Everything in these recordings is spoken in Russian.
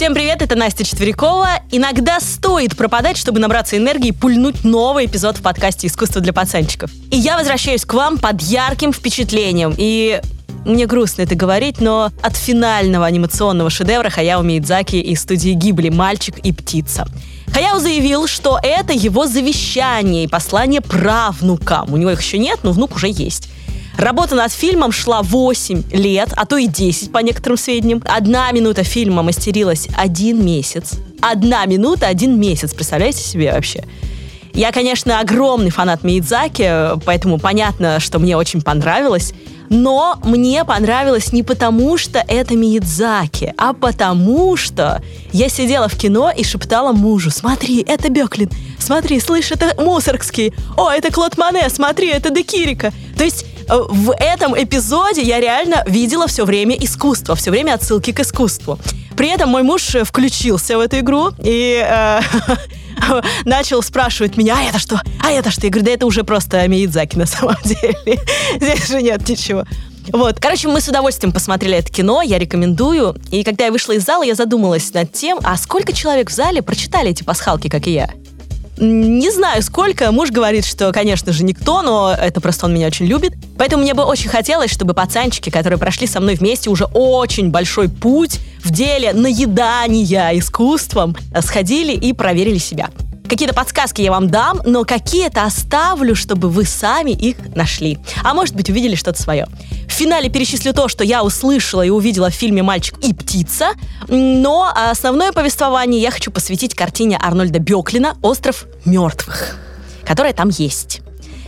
Всем привет, это Настя Четверякова. Иногда стоит пропадать, чтобы набраться энергии и пульнуть новый эпизод в подкасте «Искусство для пацанчиков». И я возвращаюсь к вам под ярким впечатлением. И мне грустно это говорить, но от финального анимационного шедевра Хаяо Миядзаки из студии Гибли «Мальчик и птица». Хаяо заявил, что это его завещание и послание правнукам. У него их еще нет, но внук уже есть. Работа над фильмом шла 8 лет, а то и 10 по некоторым сведениям. Одна минута фильма мастерилась один месяц. Одна минута, один месяц. Представляете себе вообще? Я, конечно, огромный фанат Миядзаки, поэтому понятно, что мне очень понравилось. Но мне понравилось не потому, что это Миядзаки, а потому что я сидела в кино и шептала мужу, смотри, это Беклин, смотри, слышь, это Мусоргский, о, это Клод Мане, смотри, это Декирика. То есть э, в этом эпизоде я реально видела все время искусство, все время отсылки к искусству. При этом мой муж включился в эту игру и э, начал спрашивать меня, а это что? А это что? Я говорю, да это уже просто Миядзаки на самом деле. Здесь же нет ничего. Вот, короче, мы с удовольствием посмотрели это кино, я рекомендую. И когда я вышла из зала, я задумалась над тем, а сколько человек в зале прочитали эти пасхалки, как и я? Не знаю, сколько. Муж говорит, что, конечно же, никто, но это просто он меня очень любит. Поэтому мне бы очень хотелось, чтобы пацанчики, которые прошли со мной вместе уже очень большой путь в деле наедания искусством, сходили и проверили себя. Какие-то подсказки я вам дам, но какие-то оставлю, чтобы вы сами их нашли. А может быть, увидели что-то свое. В финале перечислю то, что я услышала и увидела в фильме «Мальчик и птица», но основное повествование я хочу посвятить картине Арнольда Беклина «Остров мертвых», которая там есть.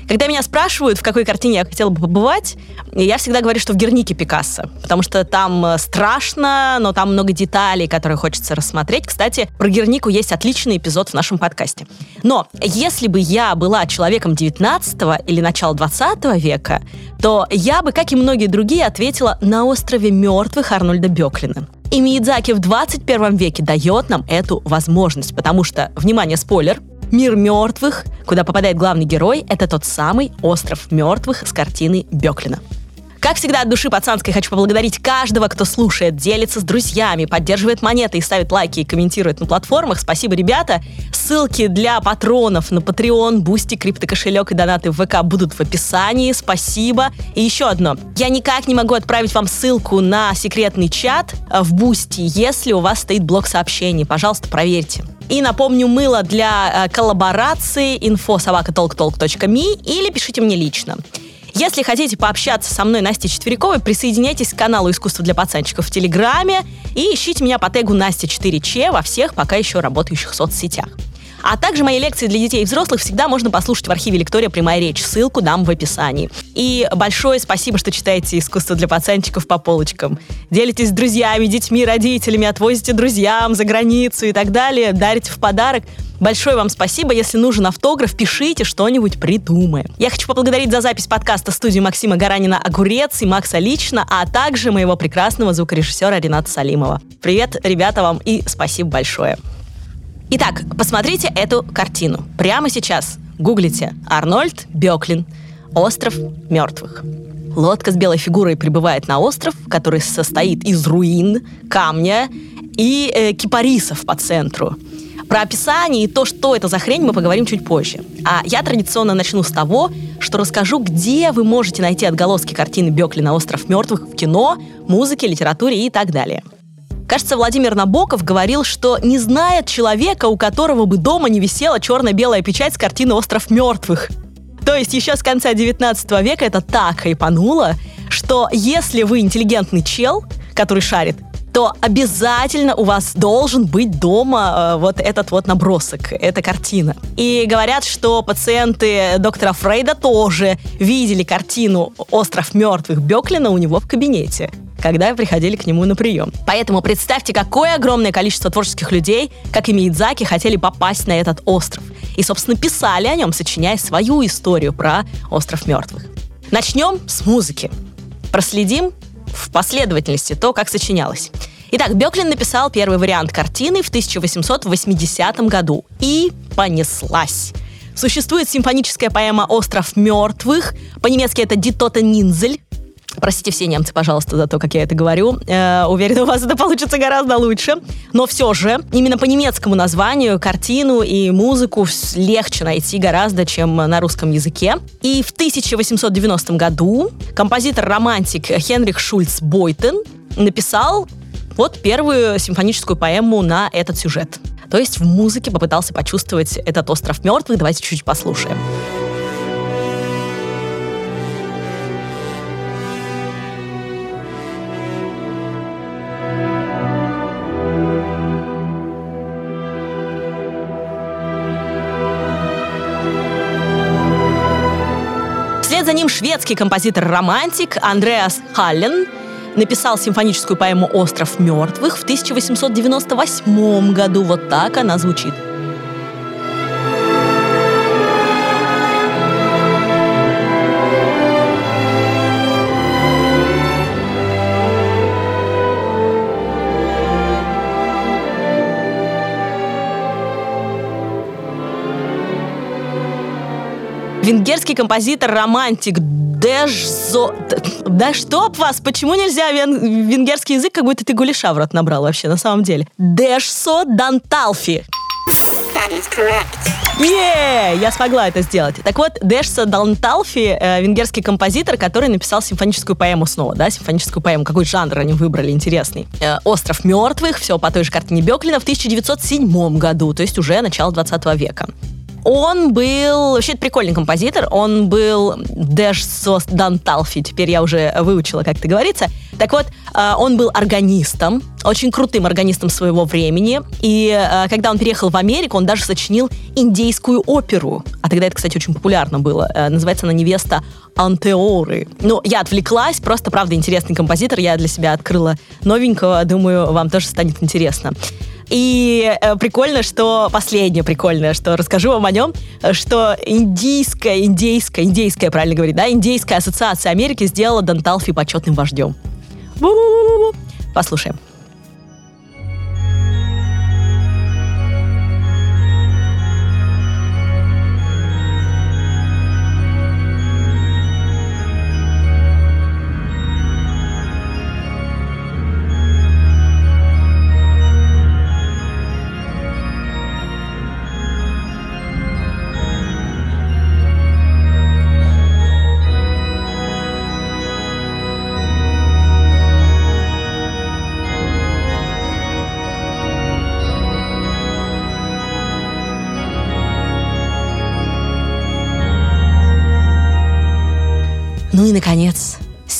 Когда меня спрашивают, в какой картине я хотела бы побывать, я всегда говорю, что в Гернике Пикассо, потому что там э, страшно, но там много деталей, которые хочется рассмотреть. Кстати, про Гернику есть отличный эпизод в нашем подкасте. Но если бы я была человеком 19 или начала 20 века, то я бы, как и многие другие, ответила на острове мертвых Арнольда Беклина. И Миядзаки в 21 веке дает нам эту возможность, потому что, внимание, спойлер, Мир мертвых, куда попадает главный герой, это тот самый остров мертвых с картины Беклина. Как всегда, от души пацанской хочу поблагодарить каждого, кто слушает, делится с друзьями, поддерживает монетой и ставит лайки и комментирует на платформах. Спасибо, ребята. Ссылки для патронов на Patreon, Boosty, криптокошелек и донаты в ВК будут в описании. Спасибо. И еще одно. Я никак не могу отправить вам ссылку на секретный чат в Boosty, если у вас стоит блок сообщений. Пожалуйста, проверьте. И напомню, мыло для э, коллаборации info собака talktalk.me или пишите мне лично. Если хотите пообщаться со мной, Настей Четверяковой, присоединяйтесь к каналу «Искусство для пацанчиков» в Телеграме и ищите меня по тегу Настя 4Ч во всех пока еще работающих соцсетях. А также мои лекции для детей и взрослых всегда можно послушать в архиве Лектория «Прямая речь». Ссылку дам в описании. И большое спасибо, что читаете «Искусство для пацанчиков» по полочкам. Делитесь с друзьями, детьми, родителями, отвозите друзьям за границу и так далее, дарите в подарок. Большое вам спасибо. Если нужен автограф, пишите, что-нибудь придумаем. Я хочу поблагодарить за запись подкаста студию Максима Гаранина «Огурец» и Макса лично, а также моего прекрасного звукорежиссера Рената Салимова. Привет, ребята, вам и спасибо большое. Итак, посмотрите эту картину. Прямо сейчас гуглите «Арнольд Беклин. Остров мертвых». Лодка с белой фигурой прибывает на остров, который состоит из руин, камня и э, кипарисов по центру. Про описание и то, что это за хрень, мы поговорим чуть позже. А я традиционно начну с того, что расскажу, где вы можете найти отголоски картины Беклина «Остров мертвых» в кино, музыке, литературе и так далее. Кажется, Владимир Набоков говорил, что не знает человека, у которого бы дома не висела черно-белая печать с картины «Остров мертвых». То есть еще с конца 19 века это так хайпануло, что если вы интеллигентный чел, который шарит, то обязательно у вас должен быть дома э, вот этот вот набросок, эта картина. И говорят, что пациенты доктора Фрейда тоже видели картину «Остров мертвых» Беклина у него в кабинете когда приходили к нему на прием. Поэтому представьте, какое огромное количество творческих людей, как и Миядзаки, хотели попасть на этот остров. И, собственно, писали о нем, сочиняя свою историю про остров мертвых. Начнем с музыки. Проследим в последовательности то, как сочинялось. Итак, Беклин написал первый вариант картины в 1880 году. И понеслась. Существует симфоническая поэма «Остров мертвых». По-немецки это «Дитота Нинзель», Простите все немцы, пожалуйста, за то, как я это говорю. Э, уверена, у вас это получится гораздо лучше. Но все же, именно по немецкому названию картину и музыку легче найти гораздо, чем на русском языке. И в 1890 году композитор-романтик Хенрих Шульц Бойтен написал вот первую симфоническую поэму на этот сюжет. То есть в музыке попытался почувствовать этот остров мертвых. Давайте чуть-чуть послушаем. Шведский композитор-романтик Андреас Халлен написал симфоническую поэму «Остров мертвых» в 1898 году. Вот так она звучит. Венгерский композитор-романтик Дэшзо... Да что вас? Почему нельзя вен... венгерский язык, как будто ты гулеша в рот набрал вообще, на самом деле? Дэшсо Данталфи. Yeah, я смогла это сделать. Так вот, Дэшса Данталфи, э, венгерский композитор, который написал симфоническую поэму снова, да, симфоническую поэму. Какой жанр они выбрали, интересный. Э, «Остров мертвых», все по той же картине Беклина в 1907 году, то есть уже начало 20 века. Он был... Вообще, это прикольный композитор. Он был Дэш Сос Данталфи. Теперь я уже выучила, как это говорится. Так вот, э, он был органистом, очень крутым органистом своего времени. И э, когда он переехал в Америку, он даже сочинил индейскую оперу. А тогда это, кстати, очень популярно было. Э, называется она «Невеста Антеоры». Ну, я отвлеклась, просто, правда, интересный композитор. Я для себя открыла новенького. Думаю, вам тоже станет интересно. И э, прикольно, что последнее прикольное, что расскажу вам о нем, что индийская, индейская, индейская, правильно говорить, да, индейская ассоциация Америки сделала Данталфи почетным вождем. Послушаем.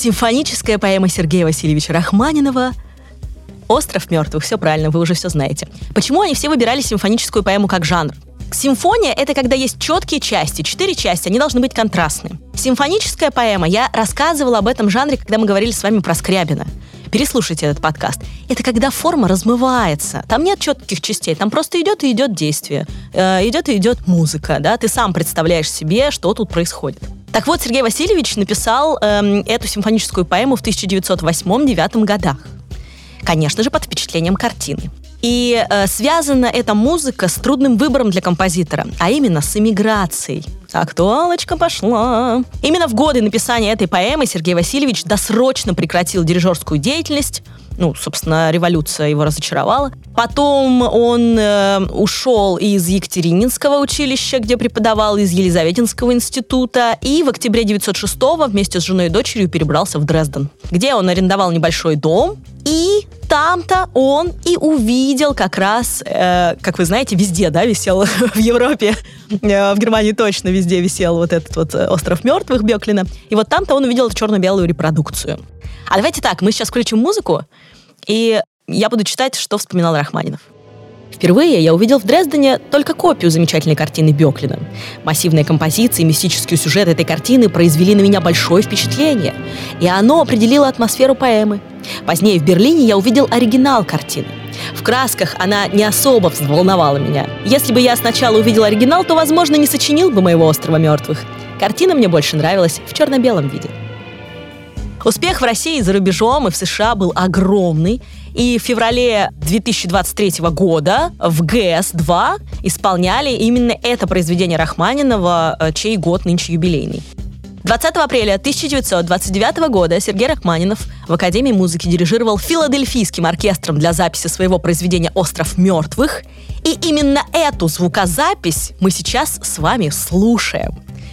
Симфоническая поэма Сергея Васильевича Рахманинова «Остров мертвых». Все правильно, вы уже все знаете. Почему они все выбирали симфоническую поэму как жанр? Симфония — это когда есть четкие части, четыре части, они должны быть контрастны. Симфоническая поэма, я рассказывала об этом жанре, когда мы говорили с вами про Скрябина. Переслушайте этот подкаст. Это когда форма размывается. Там нет четких частей, там просто идет и идет действие. Э, идет и идет музыка, да, ты сам представляешь себе, что тут происходит. Так вот, Сергей Васильевич написал эм, эту симфоническую поэму в 1908-1909 годах. Конечно же, под впечатлением картины. И э, связана эта музыка с трудным выбором для композитора, а именно с эмиграцией. Актуалочка пошла. Именно в годы написания этой поэмы Сергей Васильевич досрочно прекратил дирижерскую деятельность, ну, собственно, революция его разочаровала. Потом он э, ушел из Екатерининского училища, где преподавал, из Елизаветинского института, и в октябре 906 вместе с женой и дочерью перебрался в Дрезден, где он арендовал небольшой дом, и там-то он и увидел как раз, э, как вы знаете, везде, да, висел в Европе, э, в Германии точно везде висел вот этот вот э, остров мертвых Беклина. И вот там-то он увидел черно-белую репродукцию. А давайте так, мы сейчас включим музыку, и я буду читать, что вспоминал Рахманинов. Впервые я увидел в Дрездене только копию замечательной картины Беклина. Массивные композиции и мистический сюжет этой картины произвели на меня большое впечатление, и оно определило атмосферу поэмы. Позднее в Берлине я увидел оригинал картины. В красках она не особо взволновала меня. Если бы я сначала увидел оригинал, то, возможно, не сочинил бы моего «Острова мертвых». Картина мне больше нравилась в черно-белом виде. Успех в России за рубежом и в США был огромный. И в феврале 2023 года в ГС-2 исполняли именно это произведение Рахманинова, э, чей год нынче юбилейный. 20 апреля 1929 года Сергей Рахманинов в Академии музыки дирижировал филадельфийским оркестром для записи своего произведения «Остров мертвых». И именно эту звукозапись мы сейчас с вами слушаем.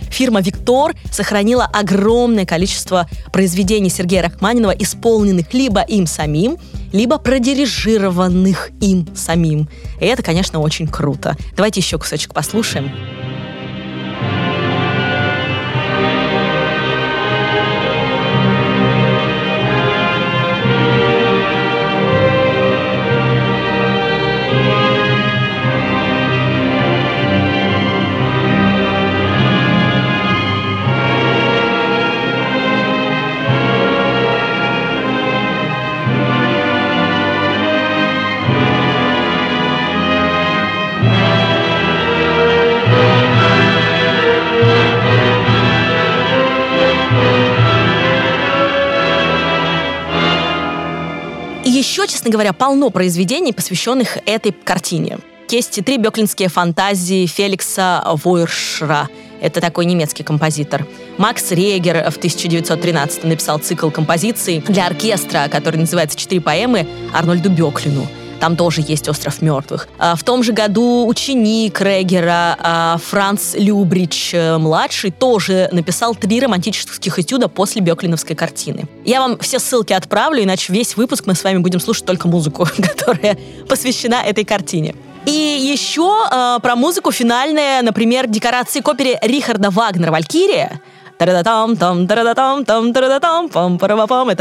Фирма «Виктор» сохранила огромное количество произведений Сергея Рахманинова, исполненных либо им самим, либо продирижированных им самим. И это, конечно, очень круто. Давайте еще кусочек послушаем. Честно говоря, полно произведений, посвященных этой картине. Есть три беклинские фантазии Феликса Войершра. Это такой немецкий композитор. Макс Регер в 1913 написал цикл композиций для оркестра, который называется «Четыре поэмы» Арнольду Беклину. Там тоже есть «Остров мертвых». А, в том же году ученик Регера а, Франц Любрич э, младший тоже написал три романтических этюда после Беклиновской картины. Я вам все ссылки отправлю, иначе весь выпуск мы с вами будем слушать только музыку, которая посвящена этой картине. И еще э, про музыку финальная, например, декорации к опере Рихарда Вагнера «Валькирия». Это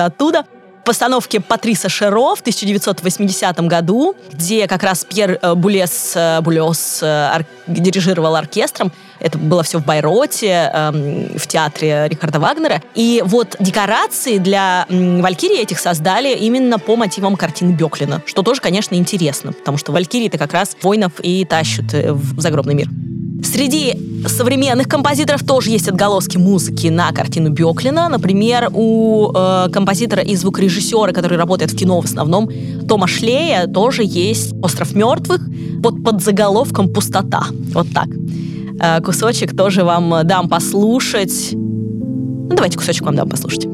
оттуда постановке Патриса Шеро в 1980 году, где как раз Пьер э, Булес, э, Булес э, ор- дирижировал оркестром. Это было все в Байроте, эм, в театре Рихарда Вагнера. И вот декорации для Валькирии этих создали именно по мотивам картины Беклина, что тоже, конечно, интересно, потому что Валькирии-то как раз воинов и тащат в загробный мир. Среди современных композиторов тоже есть отголоски музыки на картину Беклина. Например, у э, композитора и звукорежиссера, который работает в кино в основном, Тома Шлея, тоже есть «Остров мертвых» под подзаголовком «Пустота». Вот так. Э, кусочек тоже вам дам послушать. Ну, давайте кусочек вам дам послушать.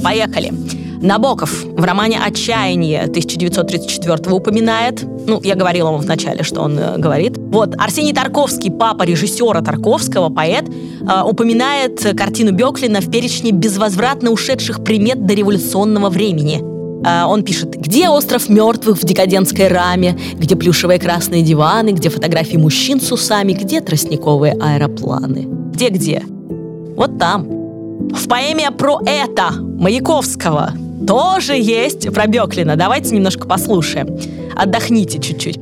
Поехали. Набоков в романе «Отчаяние» 1934 упоминает, ну, я говорила вам вначале, что он э, говорит. Вот, Арсений Тарковский, папа режиссера Тарковского, поэт, э, упоминает картину Беклина в перечне безвозвратно ушедших примет до революционного времени. Э, он пишет, где остров мертвых в декадентской раме, где плюшевые красные диваны, где фотографии мужчин с усами, где тростниковые аэропланы. Где-где? Вот там. В поэме про это Маяковского тоже есть про Беклина. Давайте немножко послушаем. Отдохните чуть-чуть.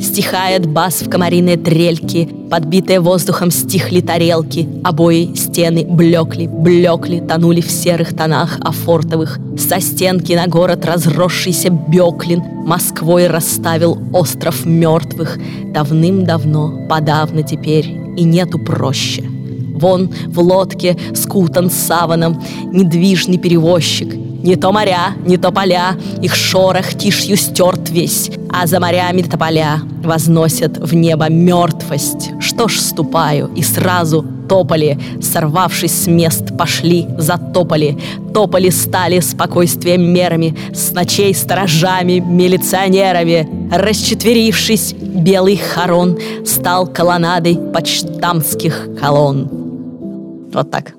Стихает бас в комариные трельки, Подбитые воздухом стихли тарелки, Обои, стены блекли, блекли, Тонули в серых тонах афортовых. Со стенки на город разросшийся Беклин Москвой расставил остров мертвых. Давным-давно, подавно теперь, И нету проще. Вон в лодке скутан саваном Недвижный перевозчик, не то моря, не то поля, Их шорох тишью стерт весь, А за морями тополя Возносят в небо мертвость. Что ж ступаю, и сразу топали, Сорвавшись с мест, пошли, затопали. Топали стали спокойствием мерами, С ночей сторожами, милиционерами. Расчетверившись, белый хорон Стал колоннадой почтамтских колонн. Вот так.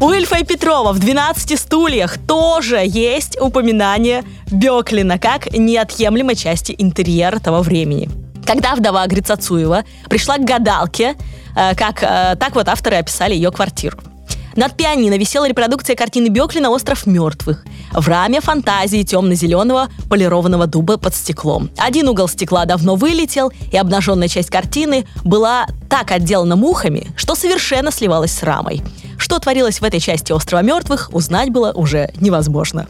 У Ильфа и Петрова в «12 стульях» тоже есть упоминание Беклина как неотъемлемой части интерьера того времени. Когда вдова Грицацуева пришла к гадалке, э, как, э, так вот авторы описали ее квартиру. Над пианино висела репродукция картины Беклина «Остров мертвых». В раме фантазии темно-зеленого полированного дуба под стеклом. Один угол стекла давно вылетел, и обнаженная часть картины была так отделана мухами, что совершенно сливалась с рамой. Что творилось в этой части «Острова мертвых», узнать было уже невозможно.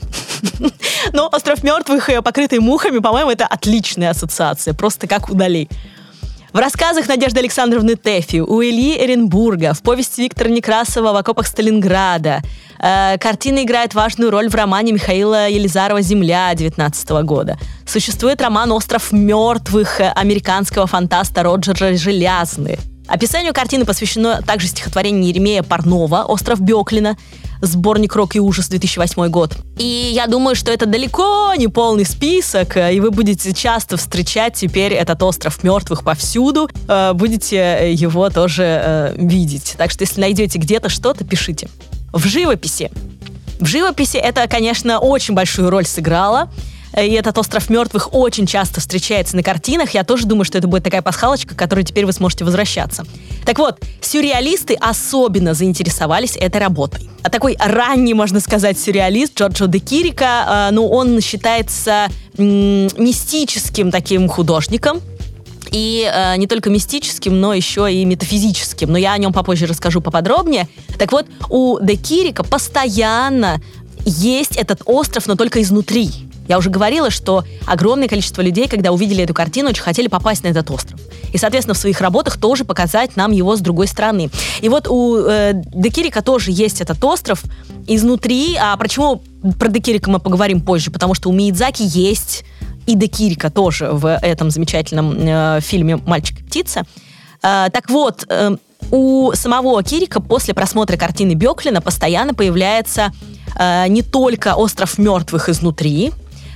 Но «Остров мертвых», покрытый мухами, по-моему, это отличная ассоциация, просто как удали. В рассказах Надежды Александровны Тэфи, у Ильи Эренбурга, в повести Виктора Некрасова «В окопах Сталинграда». Э, картина играет важную роль в романе Михаила Елизарова «Земля» 19 года. Существует роман «Остров мертвых» американского фантаста Роджера Желязны. Описанию картины посвящено также стихотворение Еремея Парнова «Остров Беклина», сборник «Рок и ужас» 2008 год. И я думаю, что это далеко не полный список, и вы будете часто встречать теперь этот «Остров мертвых» повсюду, э, будете его тоже э, видеть. Так что если найдете где-то что-то, пишите. В живописи. В живописи это, конечно, очень большую роль сыграло и этот остров мертвых очень часто встречается на картинах. Я тоже думаю, что это будет такая пасхалочка, к которой теперь вы сможете возвращаться. Так вот, сюрреалисты особенно заинтересовались этой работой. А такой ранний, можно сказать, сюрреалист Джорджо де Кирика, э, ну, он считается мистическим таким художником, и э, не только мистическим, но еще и метафизическим. Но я о нем попозже расскажу поподробнее. Так вот, у Де Кирика постоянно есть этот остров, но только изнутри. Я уже говорила, что огромное количество людей, когда увидели эту картину, очень хотели попасть на этот остров. И, соответственно, в своих работах тоже показать нам его с другой стороны. И вот у э, Декирика тоже есть этот остров изнутри. А почему про Декирика мы поговорим позже? Потому что у Миядзаки есть и Декирика тоже в этом замечательном э, фильме «Мальчик и птица». Э, так вот, э, у самого Кирика после просмотра картины Беклина постоянно появляется э, не только остров мертвых изнутри,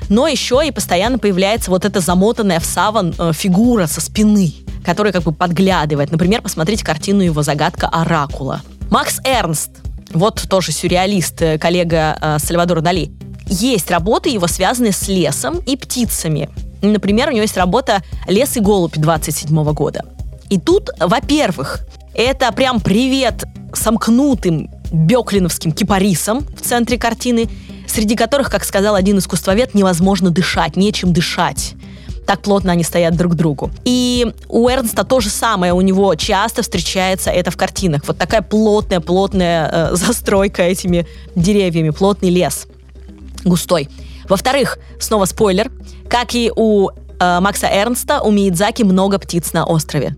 но еще и постоянно появляется вот эта замотанная в саван э, фигура со спины, которая как бы подглядывает. Например, посмотрите картину его «Загадка Оракула». Макс Эрнст, вот тоже сюрреалист, э, коллега э, Сальвадора Дали, есть работы его, связанные с лесом и птицами. Например, у него есть работа «Лес и голубь» 27 года. И тут, во-первых, это прям привет сомкнутым беклиновским кипарисом в центре картины – среди которых, как сказал один искусствовед, невозможно дышать, нечем дышать так плотно они стоят друг к другу. И у Эрнста то же самое, у него часто встречается это в картинах. Вот такая плотная-плотная э, застройка этими деревьями, плотный лес, густой. Во-вторых, снова спойлер, как и у э, Макса Эрнста, у Миядзаки много птиц на острове.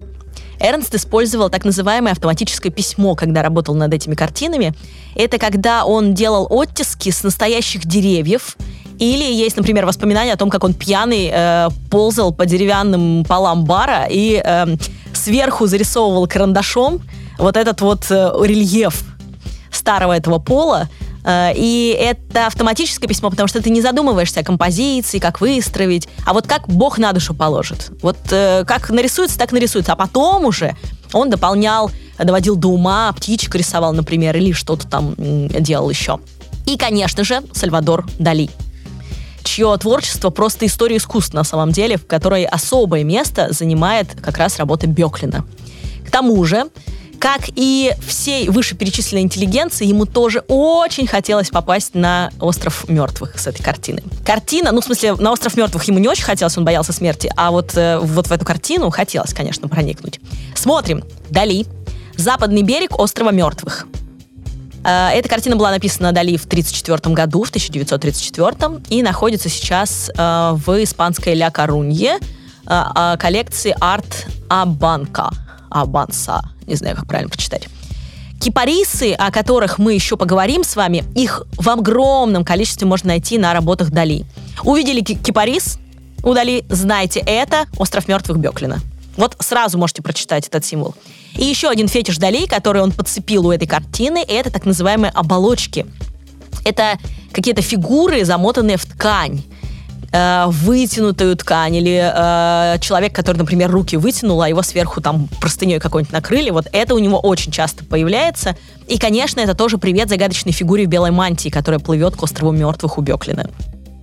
Эрнст использовал так называемое автоматическое письмо, когда работал над этими картинами. Это когда он делал оттиски с настоящих деревьев, или есть, например, воспоминания о том, как он пьяный э, ползал по деревянным полам бара и э, сверху зарисовывал карандашом вот этот вот э, рельеф старого этого пола, и это автоматическое письмо, потому что ты не задумываешься о композиции, как выстроить, а вот как Бог на душу положит. Вот э, как нарисуется, так нарисуется. А потом уже он дополнял, доводил до ума, птичек рисовал, например, или что-то там делал еще. И, конечно же, Сальвадор Дали чье творчество просто история искусства на самом деле, в которой особое место занимает как раз работа Беклина. К тому же, как и всей вышеперечисленной интеллигенции, ему тоже очень хотелось попасть на остров мертвых с этой картины. Картина, ну, в смысле, на остров мертвых ему не очень хотелось, он боялся смерти, а вот, э, вот в эту картину хотелось, конечно, проникнуть. Смотрим. Дали. Западный берег острова мертвых. Э, эта картина была написана Дали в 1934 году, в 1934, и находится сейчас э, в испанской Ля Корунье коллекции Арт Абанка. Абанса не знаю, как правильно прочитать. Кипарисы, о которых мы еще поговорим с вами, их в огромном количестве можно найти на работах Дали. Увидели кипарис у Дали, знаете, это «Остров мертвых Беклина». Вот сразу можете прочитать этот символ. И еще один фетиш Дали, который он подцепил у этой картины, это так называемые оболочки. Это какие-то фигуры, замотанные в ткань э, вытянутую ткань, или э, человек, который, например, руки вытянул, а его сверху там простыней какой-нибудь накрыли, вот это у него очень часто появляется. И, конечно, это тоже привет загадочной фигуре в белой мантии, которая плывет к острову мертвых у Беклина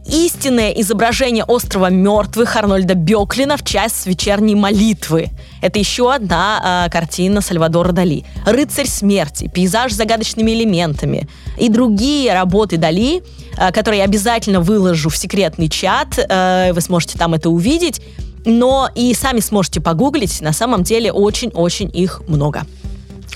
истинное изображение острова мертвых Арнольда Беклина в час вечерней молитвы. Это еще одна э, картина Сальвадора Дали. «Рыцарь смерти», пейзаж с загадочными элементами и другие работы Дали, э, которые я обязательно выложу в секретный чат. Э, вы сможете там это увидеть. Но и сами сможете погуглить. На самом деле очень-очень их много.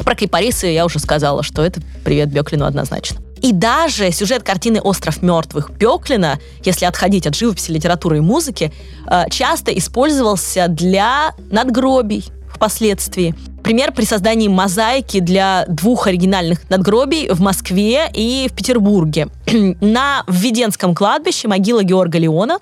Про кипарисы я уже сказала, что это привет Беклину однозначно. И даже сюжет картины «Остров мертвых» Беклина, если отходить от живописи, литературы и музыки, э, часто использовался для надгробий впоследствии. Пример при создании мозаики для двух оригинальных надгробий в Москве и в Петербурге. На Введенском кладбище могила Георга Леона.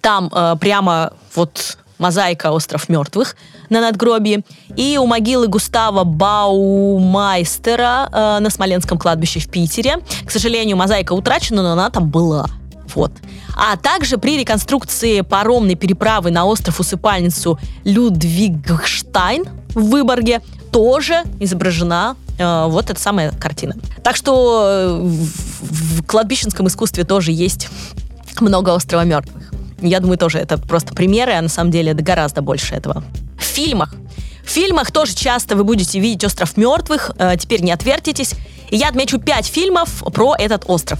Там э, прямо вот мозаика «Остров мертвых» на надгробии. И у могилы Густава Баумайстера э, на Смоленском кладбище в Питере. К сожалению, мозаика утрачена, но она там была. Вот. А также при реконструкции паромной переправы на остров-усыпальницу Людвигштайн в Выборге тоже изображена э, вот эта самая картина. Так что э, в, в кладбищенском искусстве тоже есть много острова мертвых. Я думаю, тоже это просто примеры, а на самом деле это гораздо больше этого. В фильмах. В фильмах тоже часто вы будете видеть остров мертвых. Э, теперь не отвертитесь. И я отмечу пять фильмов про этот остров.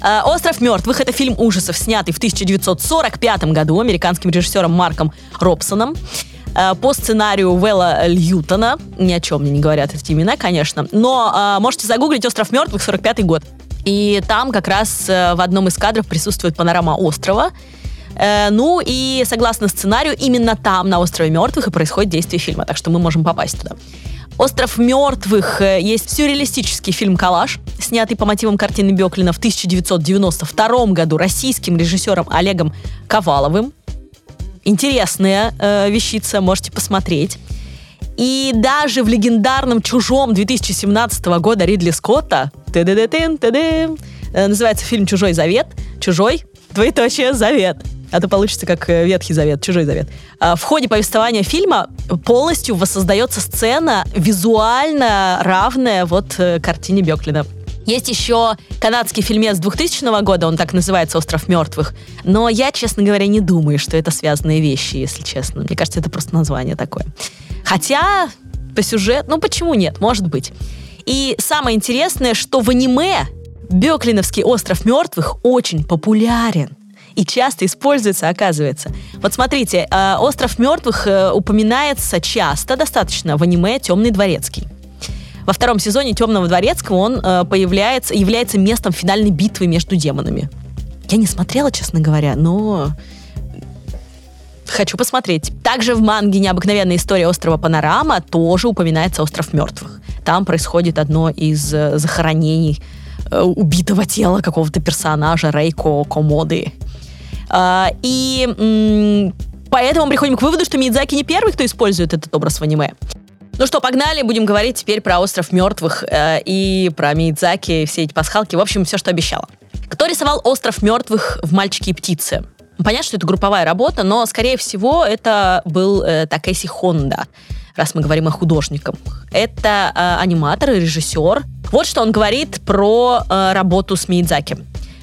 Э, «Остров мертвых» — это фильм ужасов, снятый в 1945 году американским режиссером Марком Робсоном э, по сценарию Вэлла Льютона. Ни о чем мне не говорят эти имена, конечно. Но э, можете загуглить «Остров мертвых» 45 год. И там как раз в одном из кадров присутствует панорама острова. Э, ну и согласно сценарию, именно там, на острове мертвых, и происходит действие фильма, так что мы можем попасть туда. «Остров мертвых» э, есть сюрреалистический фильм «Калаш», снятый по мотивам картины Беклина в 1992 году российским режиссером Олегом Коваловым. Интересная э, вещица, можете посмотреть. И даже в легендарном «Чужом» 2017 года Ридли Скотта э, называется фильм «Чужой завет», «Чужой», двоеточие, «Завет», а то получится как э, Ветхий Завет, Чужой Завет. А, в ходе повествования фильма полностью воссоздается сцена визуально равная вот э, картине Беклина. Есть еще канадский фильмец 2000 года, он так называется «Остров мертвых». Но я, честно говоря, не думаю, что это связанные вещи, если честно. Мне кажется, это просто название такое. Хотя по сюжету, ну почему нет, может быть. И самое интересное, что в аниме Беклиновский «Остров мертвых» очень популярен и часто используется, оказывается. Вот смотрите, э, «Остров мертвых» э, упоминается часто, достаточно, в аниме «Темный дворецкий». Во втором сезоне «Темного дворецкого» он э, появляется, является местом финальной битвы между демонами. Я не смотрела, честно говоря, но хочу посмотреть. Также в манге «Необыкновенная история острова Панорама» тоже упоминается остров мертвых. Там происходит одно из захоронений убитого тела какого-то персонажа Рейко Комоды. А, и поэтому мы приходим к выводу, что Мидзаки не первый, кто использует этот образ в аниме. Ну что, погнали, будем говорить теперь про остров мертвых э, и про Мидзаки, все эти пасхалки, в общем, все, что обещала. Кто рисовал остров мертвых в «Мальчики и птицы»? Понятно, что это групповая работа, но, скорее всего, это был э, Такеси Хонда, раз мы говорим о художниках. Это э, аниматор и режиссер. Вот что он говорит про э, работу с Мидзаки.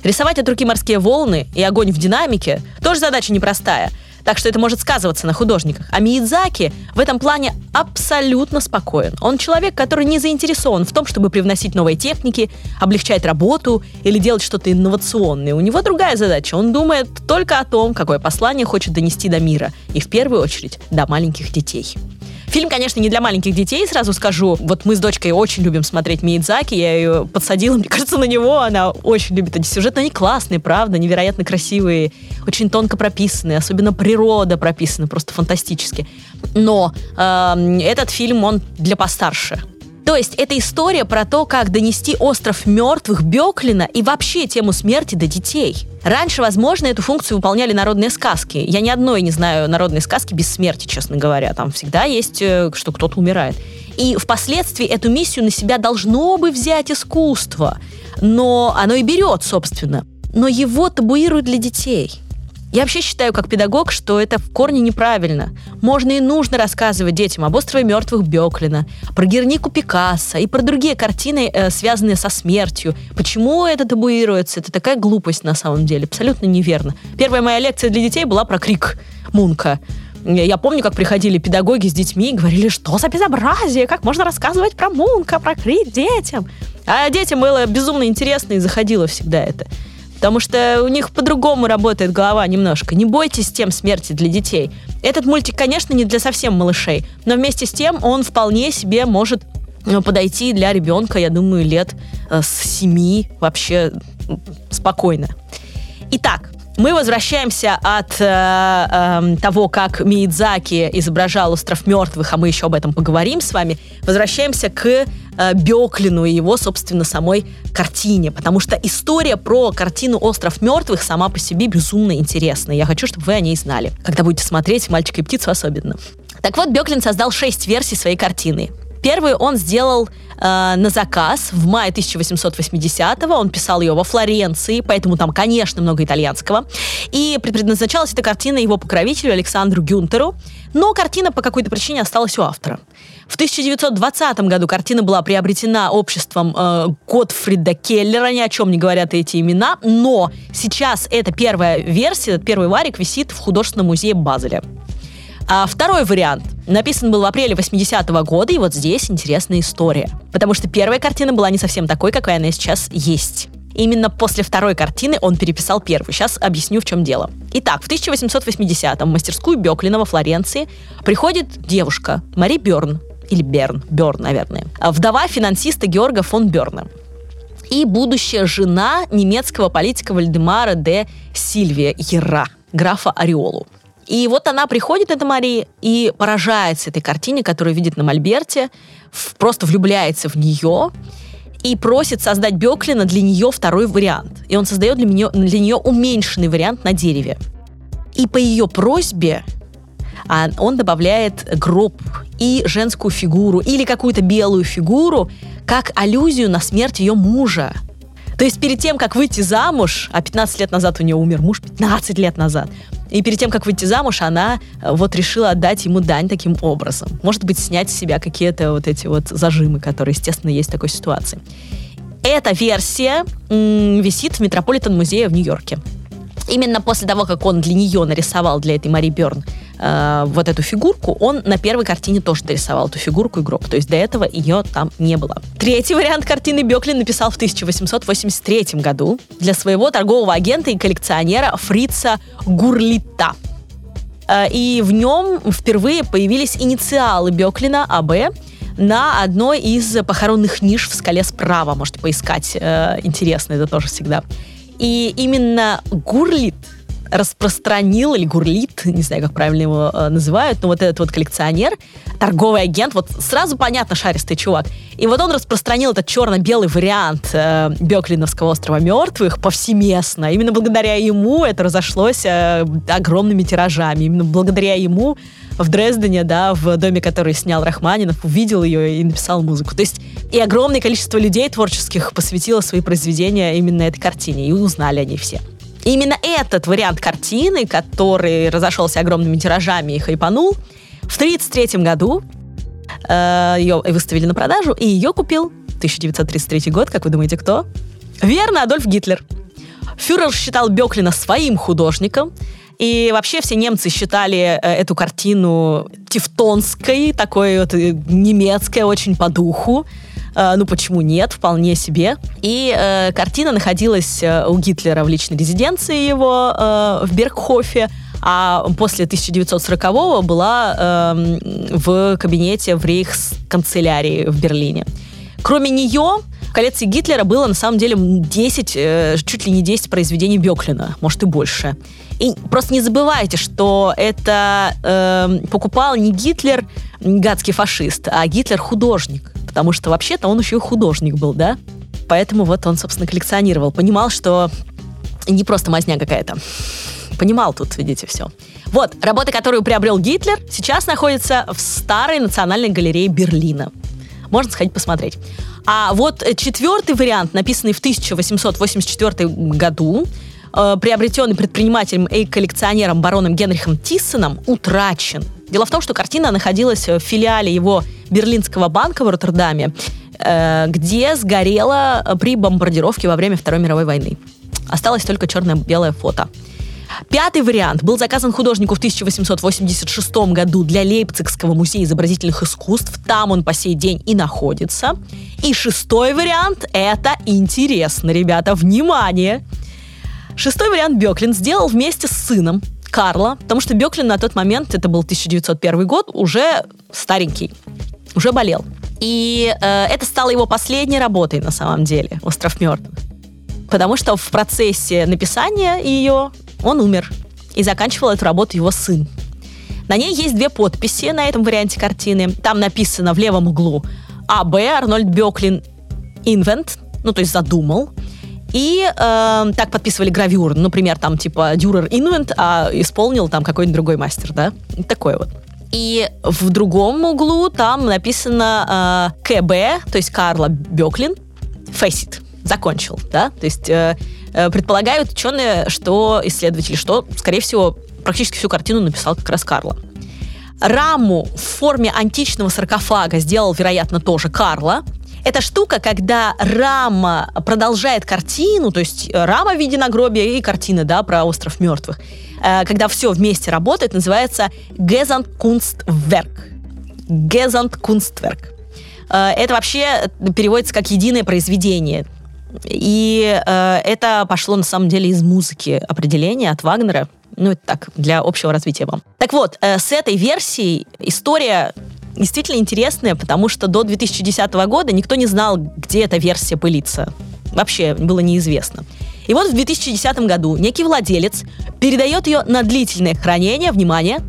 Рисовать от руки морские волны и огонь в динамике тоже задача непростая. Так что это может сказываться на художниках. А Миядзаки в этом плане абсолютно спокоен. Он человек, который не заинтересован в том, чтобы привносить новые техники, облегчать работу или делать что-то инновационное. У него другая задача. Он думает только о том, какое послание хочет донести до мира. И в первую очередь до маленьких детей. Фильм, конечно, не для маленьких детей, сразу скажу. Вот мы с дочкой очень любим смотреть Миядзаки, я ее подсадила, мне кажется, на него. Она очень любит эти сюжеты. Они классные, правда, невероятно красивые, очень тонко прописанные, особенно природа прописана просто фантастически. Но э, этот фильм, он для постарше. То есть это история про то, как донести остров мертвых Беклина и вообще тему смерти до детей. Раньше, возможно, эту функцию выполняли народные сказки. Я ни одной не знаю народной сказки без смерти, честно говоря. Там всегда есть, э, что кто-то умирает. И впоследствии эту миссию на себя должно бы взять искусство. Но оно и берет, собственно. Но его табуируют для детей. Я вообще считаю, как педагог, что это в корне неправильно. Можно и нужно рассказывать детям об острове мертвых Беклина, про Гернику Пикассо и про другие картины, э, связанные со смертью. Почему это табуируется? Это такая глупость на самом деле. Абсолютно неверно. Первая моя лекция для детей была про крик Мунка. Я помню, как приходили педагоги с детьми и говорили, что за безобразие, как можно рассказывать про Мунка, про крик детям. А детям было безумно интересно и заходило всегда это. Потому что у них по-другому работает голова немножко. Не бойтесь тем смерти для детей. Этот мультик, конечно, не для совсем малышей, но вместе с тем он вполне себе может э, подойти для ребенка, я думаю, лет э, с семи вообще спокойно. Итак, мы возвращаемся от э, э, того, как Миядзаки изображал «Остров мертвых», а мы еще об этом поговорим с вами. Возвращаемся к э, Беклину и его, собственно, самой картине, потому что история про картину «Остров мертвых» сама по себе безумно интересная. Я хочу, чтобы вы о ней знали, когда будете смотреть «Мальчика и птицу» особенно. Так вот, Беклин создал шесть версий своей картины. Первый он сделал э, на заказ в мае 1880-го. Он писал ее во Флоренции, поэтому там, конечно, много итальянского. И предназначалась эта картина его покровителю Александру Гюнтеру. Но картина по какой-то причине осталась у автора. В 1920 году картина была приобретена обществом э, Готфрида Келлера, ни о чем не говорят эти имена, но сейчас эта первая версия, этот первый варик висит в художественном музее Базеля. А второй вариант написан был в апреле 80-го года, и вот здесь интересная история. Потому что первая картина была не совсем такой, какая она сейчас есть. Именно после второй картины он переписал первую. Сейчас объясню, в чем дело. Итак, в 1880-м в мастерскую Беклина во Флоренции приходит девушка Мари Берн, или Берн, Берн, наверное, вдова финансиста Георга фон Берна и будущая жена немецкого политика Вальдемара де Сильвия Ера, графа Ореолу. И вот она приходит, эта Мария, и поражается этой картине, которую видит на Мольберте, просто влюбляется в нее и просит создать Беклина для нее второй вариант. И он создает для нее, для нее уменьшенный вариант на дереве. И по ее просьбе а, он добавляет гроб и женскую фигуру или какую-то белую фигуру как аллюзию на смерть ее мужа. То есть перед тем, как выйти замуж, а 15 лет назад у нее умер муж, 15 лет назад, и перед тем, как выйти замуж, она э, вот решила отдать ему дань таким образом. Может быть, снять с себя какие-то вот эти вот зажимы, которые, естественно, есть в такой ситуации. Эта версия висит в Метрополитен-музее в Нью-Йорке. Именно после того, как он для нее нарисовал, для этой Мари Берн, э, вот эту фигурку, он на первой картине тоже дорисовал эту фигурку и гроб. То есть до этого ее там не было. Третий вариант картины Беклин написал в 1883 году для своего торгового агента и коллекционера Фрица Гурлита. Э, и в нем впервые появились инициалы Беклина АБ, на одной из похоронных ниш в скале справа. Можете поискать. Э, интересно, это тоже всегда. И именно Гурлит распространил, или Гурлит, не знаю, как правильно его э, называют, но вот этот вот коллекционер, торговый агент, вот сразу понятно, шаристый чувак. И вот он распространил этот черно-белый вариант э, Беклиновского острова мертвых повсеместно. Именно благодаря ему это разошлось э, огромными тиражами. Именно благодаря ему в Дрездене, да, в доме, который снял Рахманинов, увидел ее и написал музыку. То есть и огромное количество людей творческих посвятило свои произведения именно этой картине, и узнали они все. И именно этот вариант картины, который разошелся огромными тиражами и хайпанул, в 1933 году э, ее выставили на продажу, и ее купил 1933 год, как вы думаете, кто? Верно, Адольф Гитлер. Фюрер считал Беклина своим художником, и вообще все немцы считали э, эту картину тевтонской, такой вот э, немецкой, очень по духу. Э, ну, почему нет? Вполне себе. И э, картина находилась у Гитлера в личной резиденции его э, в Бергхофе а после 1940-го была э, в кабинете в рейхсканцелярии в Берлине. Кроме нее, в коллекции Гитлера было на самом деле 10, э, чуть ли не 10 произведений Беклина, может и больше. И просто не забывайте, что это э, покупал не Гитлер, гадский фашист, а Гитлер художник. Потому что вообще-то он еще и художник был, да? Поэтому вот он, собственно, коллекционировал. Понимал, что не просто мазня какая-то. Понимал тут, видите, все. Вот, работа, которую приобрел Гитлер, сейчас находится в старой национальной галерее Берлина. Можно сходить посмотреть. А вот четвертый вариант, написанный в 1884 году, э, приобретенный предпринимателем и коллекционером бароном Генрихом Тиссоном, утрачен. Дело в том, что картина находилась в филиале его Берлинского банка в Роттердаме, э, где сгорела при бомбардировке во время Второй мировой войны. Осталось только черно-белое фото. Пятый вариант был заказан художнику в 1886 году для Лейпцигского музея изобразительных искусств. Там он по сей день и находится. И шестой вариант — это интересно, ребята, внимание! Шестой вариант Беклин сделал вместе с сыном Карла, потому что Беклин на тот момент, это был 1901 год, уже старенький, уже болел. И э, это стало его последней работой на самом деле, «Остров мертвых». Потому что в процессе написания ее он умер. И заканчивал эту работу его сын. На ней есть две подписи на этом варианте картины. Там написано в левом углу АБ Арнольд Беклин Инвент, ну то есть задумал. И э, так подписывали гравюр. Например, там типа Дюрер Инвент, а исполнил там какой-нибудь другой мастер, да? Такое вот. И в другом углу там написано э, КБ, то есть Карла Беклин, Фейсит, закончил, да? То есть э, э, предполагают ученые, что исследователи, что, скорее всего, практически всю картину написал как раз Карла. Раму в форме античного саркофага сделал, вероятно, тоже Карла. Это штука, когда рама продолжает картину, то есть э, рама в виде нагробия и картина, да, про остров мертвых. Э, когда все вместе работает, называется Gesamtkunstwerk. Gesamtkunstwerk. Э, это вообще переводится как единое произведение. И это пошло на самом деле из музыки определения от Вагнера. Ну, это так, для общего развития вам. Так вот, с этой версией история действительно интересная, потому что до 2010 года никто не знал, где эта версия пылится. Вообще было неизвестно. И вот в 2010 году некий владелец передает ее на длительное хранение, внимание,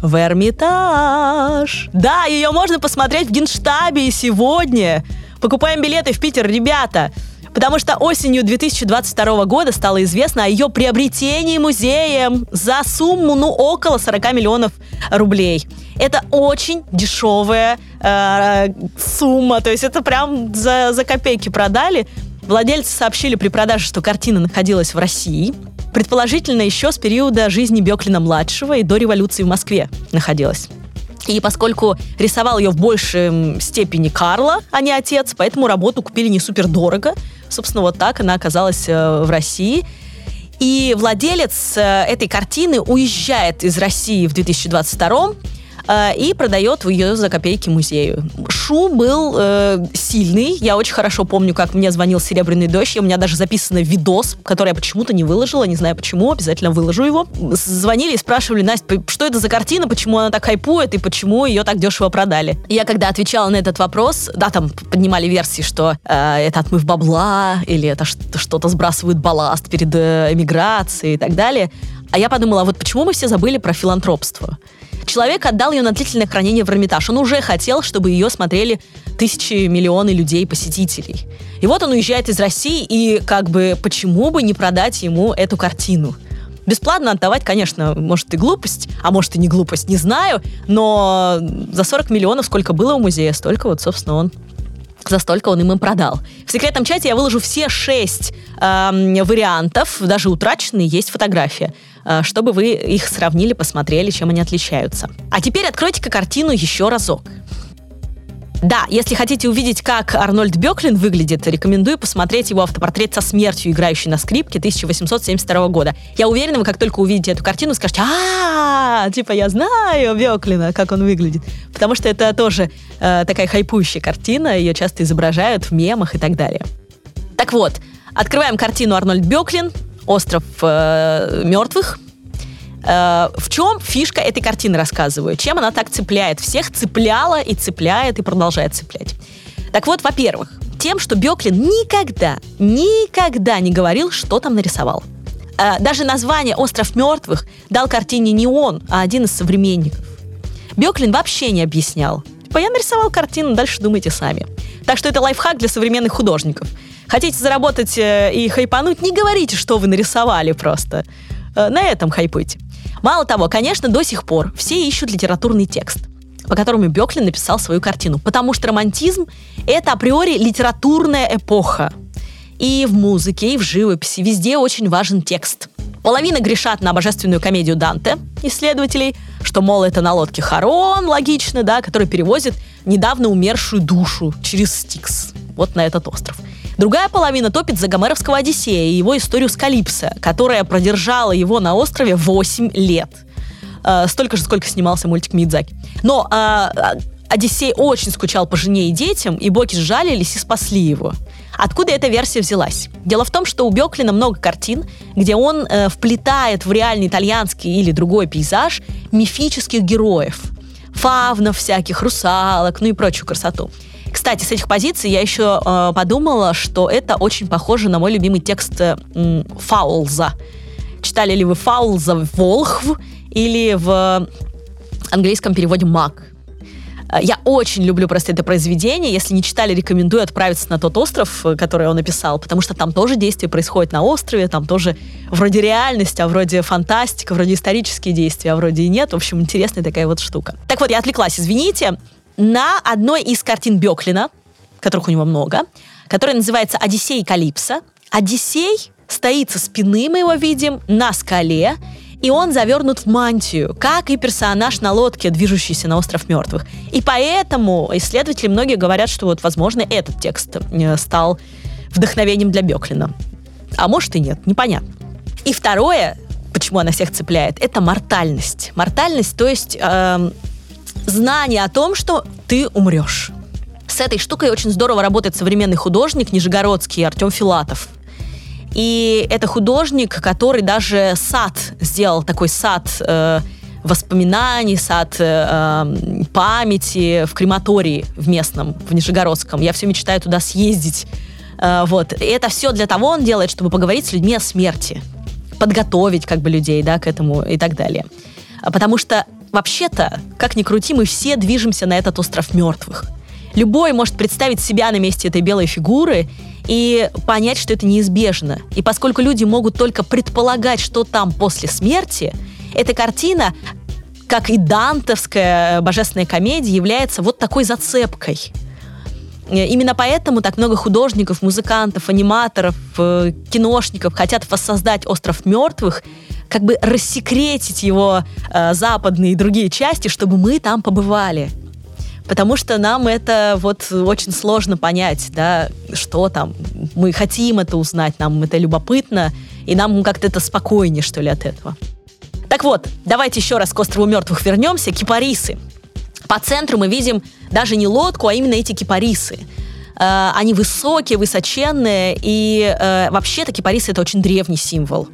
в Эрмитаж. Да, ее можно посмотреть в Генштабе сегодня. Покупаем билеты в Питер, ребята. Потому что осенью 2022 года стало известно о ее приобретении музеем за сумму, ну, около 40 миллионов рублей. Это очень дешевая э, сумма, то есть это прям за, за копейки продали. Владельцы сообщили при продаже, что картина находилась в России. Предположительно, еще с периода жизни Беклина-младшего и до революции в Москве находилась. И поскольку рисовал ее в большей степени Карла, а не отец, поэтому работу купили не супер дорого. Собственно, вот так она оказалась э, в России. И владелец э, этой картины уезжает из России в 2022 э, и продает ее за копейки музею. Шу был э, сильный. Я очень хорошо помню, как мне звонил «Серебряный дождь». У меня даже записан видос, который я почему-то не выложила, не знаю почему, обязательно выложу его. Звонили и спрашивали, Настя, что это за картина, почему она так хайпует и почему ее так дешево продали. И я когда отвечала на этот вопрос, да, там поднимали версии, что э, это отмыв бабла, или это что-то сбрасывают балласт перед э, эмиграцией и так далее. А я подумала, вот почему мы все забыли про филантропство? Человек отдал ее на длительное хранение в Эрмитаж. Он уже хотел, чтобы ее смотрели тысячи, миллионы людей, посетителей. И вот он уезжает из России, и как бы почему бы не продать ему эту картину? Бесплатно отдавать, конечно, может и глупость, а может и не глупость, не знаю, но за 40 миллионов сколько было у музея, столько вот, собственно, он за столько он им и продал. В секретном чате я выложу все шесть э, вариантов, даже утраченные, есть фотография. Э, чтобы вы их сравнили, посмотрели, чем они отличаются. А теперь откройте-ка картину еще разок. Да, если хотите увидеть, как Арнольд Беклин выглядит, рекомендую посмотреть его автопортрет со смертью, играющий на скрипке 1872 года. Я уверена, вы как только увидите эту картину, скажете, а, типа я знаю Беклина, как он выглядит. Потому что это тоже э, такая хайпующая картина, ее часто изображают в мемах и так далее. Так вот, открываем картину Арнольд Беклин, остров э, мертвых. Э, в чем фишка этой картины рассказываю? Чем она так цепляет? Всех цепляла и цепляет и продолжает цеплять. Так вот, во-первых, тем, что Беклин никогда, никогда не говорил, что там нарисовал. Э, даже название «Остров мертвых» дал картине не он, а один из современников. Беклин вообще не объяснял. Типа, я нарисовал картину, дальше думайте сами. Так что это лайфхак для современных художников. Хотите заработать э, и хайпануть, не говорите, что вы нарисовали просто. Э, на этом хайпуйте. Мало того, конечно, до сих пор все ищут литературный текст по которому Беклин написал свою картину. Потому что романтизм — это априори литературная эпоха. И в музыке, и в живописи везде очень важен текст. Половина грешат на божественную комедию Данте, исследователей, что, мол, это на лодке Харон, логично, да, который перевозит недавно умершую душу через Стикс, вот на этот остров. Другая половина топит за Гомеровского Одиссея и его историю с Калипсо, которая продержала его на острове 8 лет. Э, столько же, сколько снимался мультик Мидзаки. Но э, Одиссей очень скучал по жене и детям, и боги сжалились и спасли его. Откуда эта версия взялась? Дело в том, что у Беклина много картин, где он э, вплетает в реальный итальянский или другой пейзаж мифических героев. Фавнов всяких, русалок, ну и прочую красоту. Кстати, с этих позиций я еще э, подумала, что это очень похоже на мой любимый текст э, Фаулза. Читали ли вы Фаулза «Волхв» или в английском переводе «Маг»? Э, я очень люблю просто это произведение. Если не читали, рекомендую отправиться на тот остров, э, который он написал, потому что там тоже действие происходит на острове, там тоже вроде реальность, а вроде фантастика, вроде исторические действия, а вроде и нет. В общем, интересная такая вот штука. Так вот, я отвлеклась, извините. На одной из картин Беклина, которых у него много, которая называется «Одиссей Калипсо», Одиссей стоит со спины, мы его видим, на скале, и он завернут в мантию, как и персонаж на лодке, движущийся на остров мертвых. И поэтому исследователи многие говорят, что вот, возможно, этот текст э, стал вдохновением для Беклина. А может и нет, непонятно. И второе, почему она всех цепляет, это мортальность. Мортальность, то есть э, знание о том, что ты умрешь. С этой штукой очень здорово работает современный художник нижегородский Артем Филатов. И это художник, который даже сад сделал, такой сад э, воспоминаний, сад э, эм, памяти в крематории в местном, в Нижегородском. Я все мечтаю туда съездить. Э, вот. И это все для того он делает, чтобы поговорить с людьми о смерти. Подготовить как бы людей да, к этому и так далее. Потому что вообще-то, как ни крути, мы все движемся на этот остров мертвых. Любой может представить себя на месте этой белой фигуры и понять, что это неизбежно. И поскольку люди могут только предполагать, что там после смерти, эта картина, как и дантовская божественная комедия, является вот такой зацепкой. Именно поэтому так много художников, музыкантов, аниматоров, э, киношников хотят воссоздать «Остров мертвых», как бы рассекретить его э, западные и другие части, чтобы мы там побывали потому что нам это вот очень сложно понять, да, что там. Мы хотим это узнать, нам это любопытно, и нам как-то это спокойнее, что ли, от этого. Так вот, давайте еще раз к острову мертвых вернемся. Кипарисы. По центру мы видим даже не лодку, а именно эти кипарисы. Э, они высокие, высоченные, и э, вообще-то кипарисы это очень древний символ.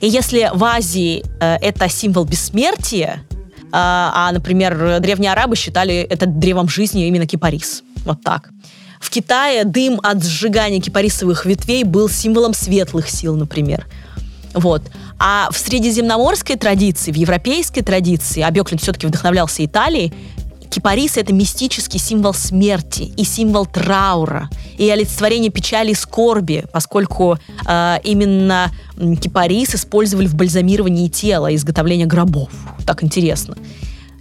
И если в Азии э, это символ бессмертия, а, а, например, древние арабы считали это древом жизни именно кипарис. Вот так. В Китае дым от сжигания кипарисовых ветвей был символом светлых сил, например. Вот. А в средиземноморской традиции, в европейской традиции, а Беклин все-таки вдохновлялся Италией, Кипарис — это мистический символ смерти и символ траура, и олицетворение печали и скорби, поскольку э, именно кипарис использовали в бальзамировании тела, изготовлении гробов. Так интересно.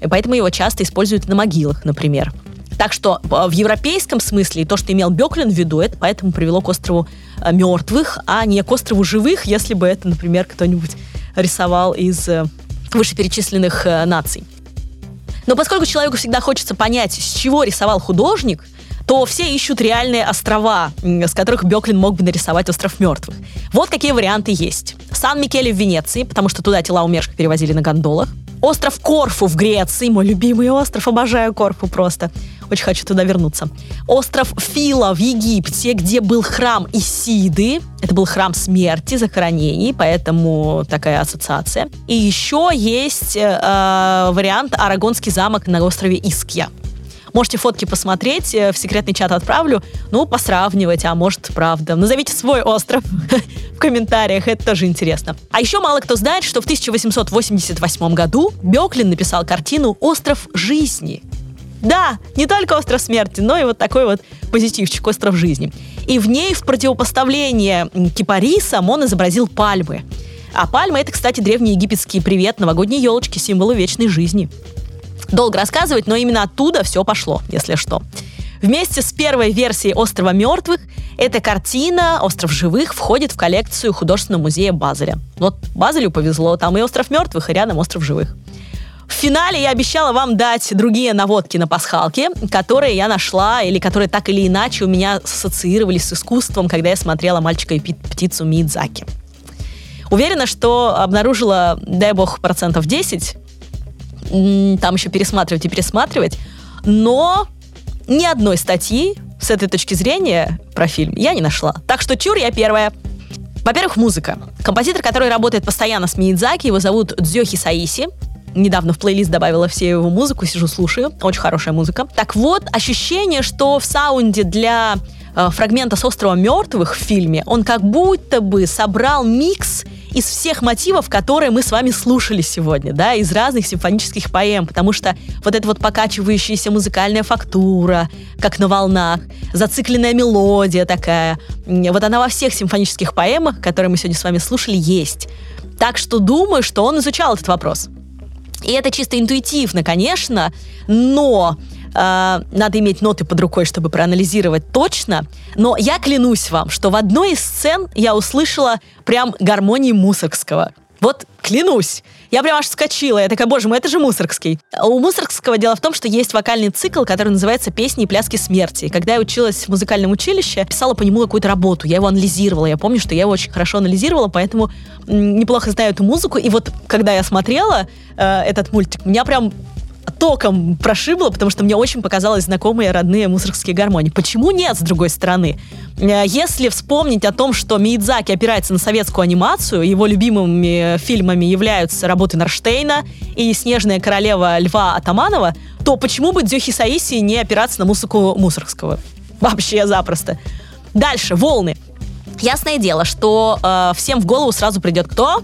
И поэтому его часто используют на могилах, например. Так что э, в европейском смысле то, что имел Беклин в виду, это поэтому привело к острову э, мертвых, а не к острову живых, если бы это, например, кто-нибудь рисовал из э, вышеперечисленных наций. Но поскольку человеку всегда хочется понять, с чего рисовал художник, то все ищут реальные острова, с которых Беклин мог бы нарисовать остров мертвых. Вот какие варианты есть. Сан-Микеле в Венеции, потому что туда тела умерших перевозили на гондолах. Остров Корфу в Греции, мой любимый остров, обожаю Корфу просто. Очень хочу туда вернуться. Остров Фила в Египте, где был храм Исиды. Это был храм смерти, захоронений, поэтому такая ассоциация. И еще есть э, э вариант Арагонский замок на острове Искья. Можете фотки посмотреть, э, в секретный чат отправлю, ну, посравнивать, а может, правда. Назовите свой остров в комментариях, это тоже интересно. А еще мало кто знает, что в 1888 году Беклин написал картину «Остров жизни». Да, не только остров смерти, но и вот такой вот позитивчик остров жизни. И в ней в противопоставление кипарисам он изобразил пальмы. А пальмы это, кстати, древний египетский привет новогодней елочки, символу вечной жизни. Долго рассказывать, но именно оттуда все пошло, если что. Вместе с первой версией «Острова мертвых» эта картина «Остров живых» входит в коллекцию художественного музея Базеля. Вот Базелю повезло, там и «Остров мертвых», и рядом «Остров живых». В финале я обещала вам дать другие наводки на пасхалке, которые я нашла или которые так или иначе у меня ассоциировались с искусством, когда я смотрела «Мальчика и птицу» Мидзаки. Уверена, что обнаружила, дай бог, процентов 10. Там еще пересматривать и пересматривать. Но ни одной статьи с этой точки зрения про фильм я не нашла. Так что чур, я первая. Во-первых, музыка. Композитор, который работает постоянно с Миядзаки, его зовут Дзёхи Саиси. недавно в плейлист добавила все его музыку, сижу, слушаю. Очень хорошая музыка. Так вот, ощущение, что в саунде для фрагмента с острова мертвых в фильме, он как будто бы собрал микс из всех мотивов, которые мы с вами слушали сегодня, да, из разных симфонических поэм, потому что вот эта вот покачивающаяся музыкальная фактура, как на волнах, зацикленная мелодия такая, вот она во всех симфонических поэмах, которые мы сегодня с вами слушали, есть. Так что думаю, что он изучал этот вопрос. И это чисто интуитивно, конечно, но э, надо иметь ноты под рукой, чтобы проанализировать точно. Но я клянусь вам, что в одной из сцен я услышала прям гармонии Мусоргского. Вот клянусь. Я прям аж вскочила. Я такая, боже мой, это же Мусоргский. У Мусоргского дело в том, что есть вокальный цикл, который называется «Песни и пляски смерти». Когда я училась в музыкальном училище, писала по нему какую-то работу. Я его анализировала. Я помню, что я его очень хорошо анализировала, поэтому неплохо знаю эту музыку. И вот когда я смотрела э, этот мультик, меня прям током прошибло, потому что мне очень показалось знакомые родные мусоргские гармонии. Почему нет, с другой стороны? Э, если вспомнить о том, что Миядзаки опирается на советскую анимацию, его любимыми фильмами являются работы Нарштейна и «Снежная королева» Льва Атаманова, то почему бы Дзюхи Саиси не опираться на музыку Мусоргского? Вообще запросто. Дальше, волны. Ясное дело, что э, всем в голову сразу придет кто?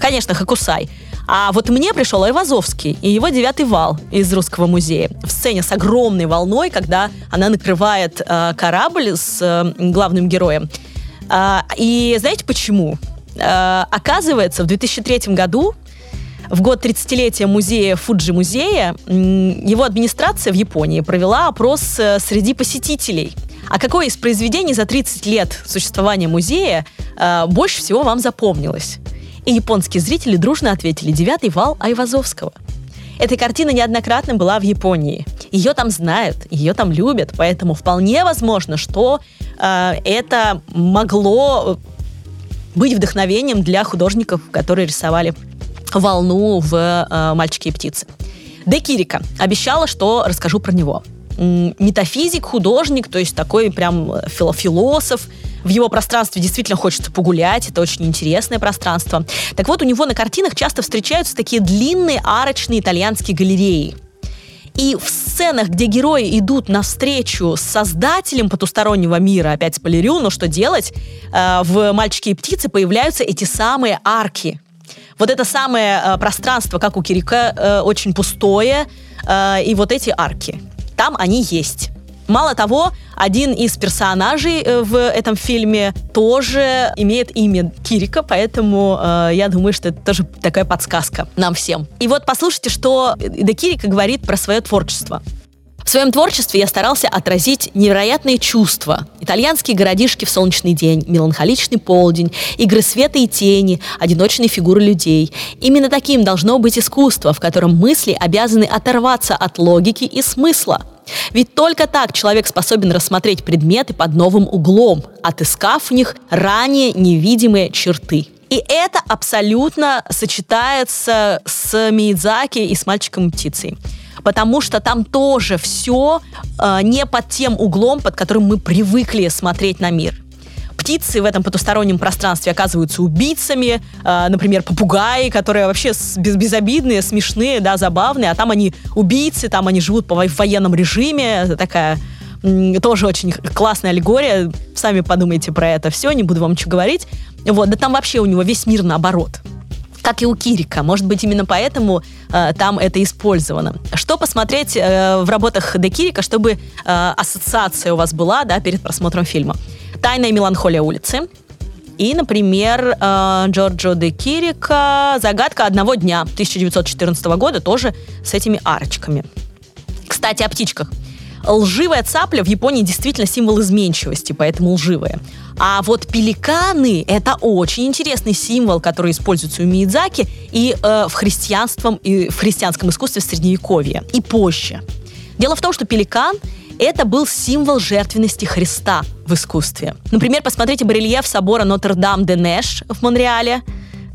Конечно, Хакусай. А вот мне пришел Айвазовский и его девятый вал из Русского музея. В сцене с огромной волной, когда она накрывает э, корабль с э, главным героем. Э, и знаете почему? Э, оказывается, в 2003 году в год 30-летия музея Фуджи музея его администрация в Японии провела опрос э, среди посетителей. А какое из произведений за 30 лет существования музея э, больше всего вам запомнилось? И японские зрители дружно ответили «Девятый вал Айвазовского». Эта картина неоднократно была в Японии. Ее там знают, ее там любят, поэтому вполне возможно, что э, это могло быть вдохновением для художников, которые рисовали волну в э, «Мальчике и птице». Декирика обещала, что расскажу про него. Метафизик, художник, то есть такой прям э, философ, в его пространстве действительно хочется погулять, это очень интересное пространство. Так вот, у него на картинах часто встречаются такие длинные арочные итальянские галереи. И в сценах, где герои идут навстречу с создателем потустороннего мира, опять спойлерю, но что делать, э, в «Мальчике и птице» появляются эти самые арки. Вот это самое э, пространство, как у Кирика, очень пустое, и вот эти арки. Там они есть. Мало того, один из персонажей э, в этом фильме тоже имеет имя Кирика, поэтому э, я думаю, что это тоже такая подсказка нам всем. И вот послушайте, что Де Кирика говорит про свое творчество. В своем творчестве я старался отразить невероятные чувства. Итальянские городишки в солнечный день, меланхоличный полдень, игры света и тени, одиночные фигуры людей. Именно таким должно быть искусство, в котором мысли обязаны оторваться от логики и смысла. Ведь только так человек способен рассмотреть предметы под новым углом, отыскав в них ранее невидимые черты. И это абсолютно сочетается с Миядзаки и с «Мальчиком птицей» потому что там тоже все э, не под тем углом, под которым мы привыкли смотреть на мир птицы в этом потустороннем пространстве оказываются убийцами, э, например, попугаи, которые вообще без, безобидные, смешные, да, забавные, а там они убийцы, там они живут по в военном режиме, это такая тоже очень классная аллегория. Сами подумайте про это все, не буду вам ничего говорить. Вот, да там вообще у него весь мир наоборот как и у Кирика. Может быть, именно поэтому э, там это использовано. Что посмотреть э, в работах Де Кирика, чтобы э, ассоциация у вас была да, перед просмотром фильма? «Тайная меланхолия улицы». И, например, э, Джорджо де Кирика «Загадка одного дня» 1914 года тоже с этими арочками. Кстати, о птичках. Лживая цапля в Японии действительно символ изменчивости, поэтому лживая. А вот пеликаны — это очень интересный символ, который используется у Миядзаки и э, в, христианством, и в христианском искусстве Средневековья, и позже. Дело в том, что пеликан это был символ жертвенности Христа в искусстве. Например, посмотрите барельеф собора Нотр-Дам-де-Неш в Монреале.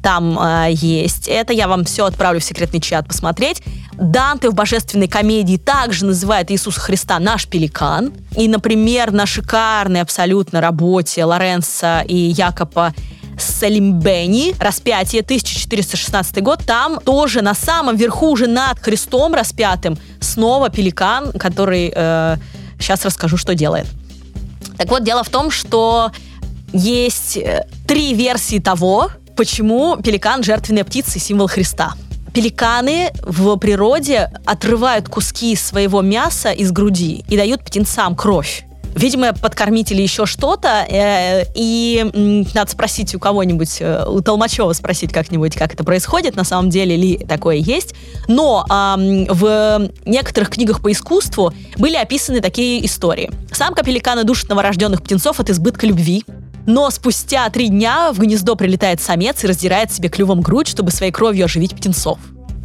Там э, есть это. Я вам все отправлю в секретный чат посмотреть. Данте в божественной комедии также называет Иисуса Христа наш пеликан. И, например, на шикарной абсолютно работе Лоренса и Якоба Салимбени, распятие, 1416 год. Там тоже на самом верху, уже над Христом распятым, снова пеликан, который... Э, сейчас расскажу, что делает. Так вот, дело в том, что есть э, три версии того, почему пеликан жертвенная птица и символ Христа. Пеликаны в природе отрывают куски своего мяса из груди и дают птенцам кровь. Видимо, подкормить или еще что-то. Э, и м, надо спросить у кого-нибудь, э, у Толмачева спросить как-нибудь, как это происходит, на самом деле ли такое есть. Но э, в некоторых книгах по искусству были описаны такие истории. Самка пеликана душит новорожденных птенцов от избытка любви. Но спустя три дня в гнездо прилетает самец и раздирает себе клювом грудь, чтобы своей кровью оживить птенцов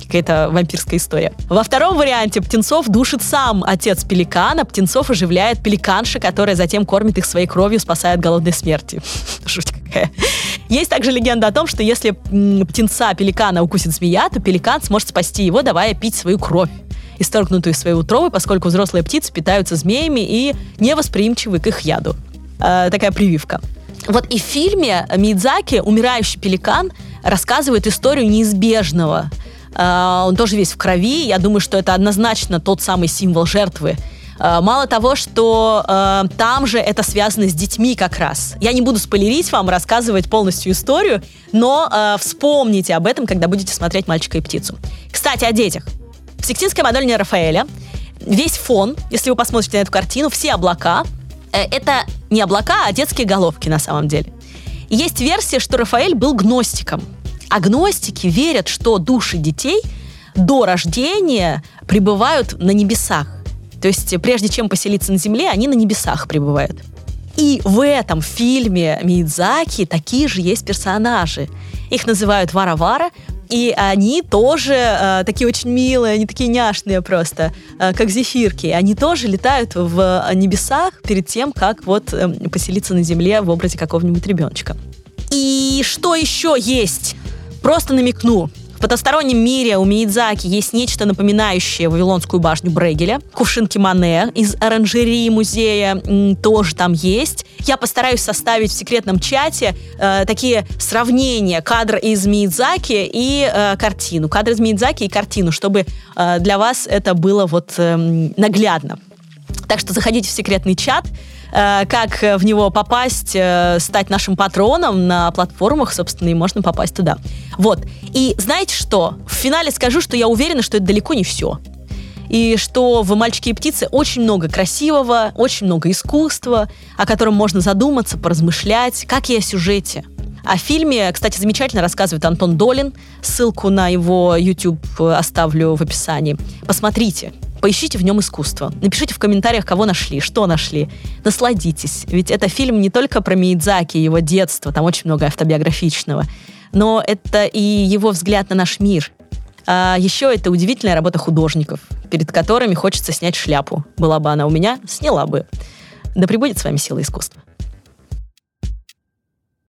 какая-то вампирская история. Во втором варианте птенцов душит сам отец пеликана, птенцов оживляет пеликанша, которая затем кормит их своей кровью, спасая от голодной смерти. Жуть какая. Есть также легенда о том, что если птенца пеликана укусит змея, то пеликан сможет спасти его, давая пить свою кровь исторгнутую из своей утробы, поскольку взрослые птицы питаются змеями и невосприимчивы к их яду. Э, такая прививка. Вот и в фильме Мидзаки «Умирающий пеликан» рассказывает историю неизбежного. Э, он тоже весь в крови. Я думаю, что это однозначно тот самый символ жертвы. Э, мало того, что э, там же это связано с детьми как раз. Я не буду спойлерить вам, рассказывать полностью историю, но э, вспомните об этом, когда будете смотреть «Мальчика и птицу». Кстати, о детях. В Сикстинской Мадонне Рафаэля весь фон, если вы посмотрите на эту картину, все облака, это не облака, а детские головки на самом деле. Есть версия, что Рафаэль был гностиком. А гностики верят, что души детей до рождения пребывают на небесах. То есть прежде чем поселиться на земле, они на небесах пребывают. И в этом фильме Мидзаки такие же есть персонажи. Их называют Вара-Вара, и они тоже э, такие очень милые, они такие няшные просто, э, как зефирки. Они тоже летают в небесах перед тем, как вот э, поселиться на земле в образе какого-нибудь ребеночка. И что еще есть? Просто намекну потустороннем мире у Миядзаки есть нечто напоминающее Вавилонскую башню Брегеля. Кувшинки Мане из оранжерии музея м, тоже там есть. Я постараюсь составить в секретном чате э, такие сравнения кадр из Миядзаки и э, картину. Кадр из Миядзаки и картину, чтобы э, для вас это было вот э, наглядно. Так что заходите в секретный чат, как в него попасть, э, стать нашим патроном на платформах, собственно, и можно попасть туда. Вот. И знаете что? В финале скажу, что я уверена, что это далеко не все. И что в «Мальчике и птице» очень много красивого, очень много искусства, о котором можно задуматься, поразмышлять, как и о сюжете. О фильме, кстати, замечательно рассказывает Антон Долин. Ссылку на его YouTube оставлю в описании. Посмотрите. Поищите в нем искусство. Напишите в комментариях, кого нашли, что нашли. Насладитесь. Ведь это фильм не только про Миядзаки его детство, там очень много автобиографичного, но это и его взгляд на наш мир. А еще это удивительная работа художников, перед которыми хочется снять шляпу. Была бы она у меня, сняла бы. Да пребудет с вами сила искусства.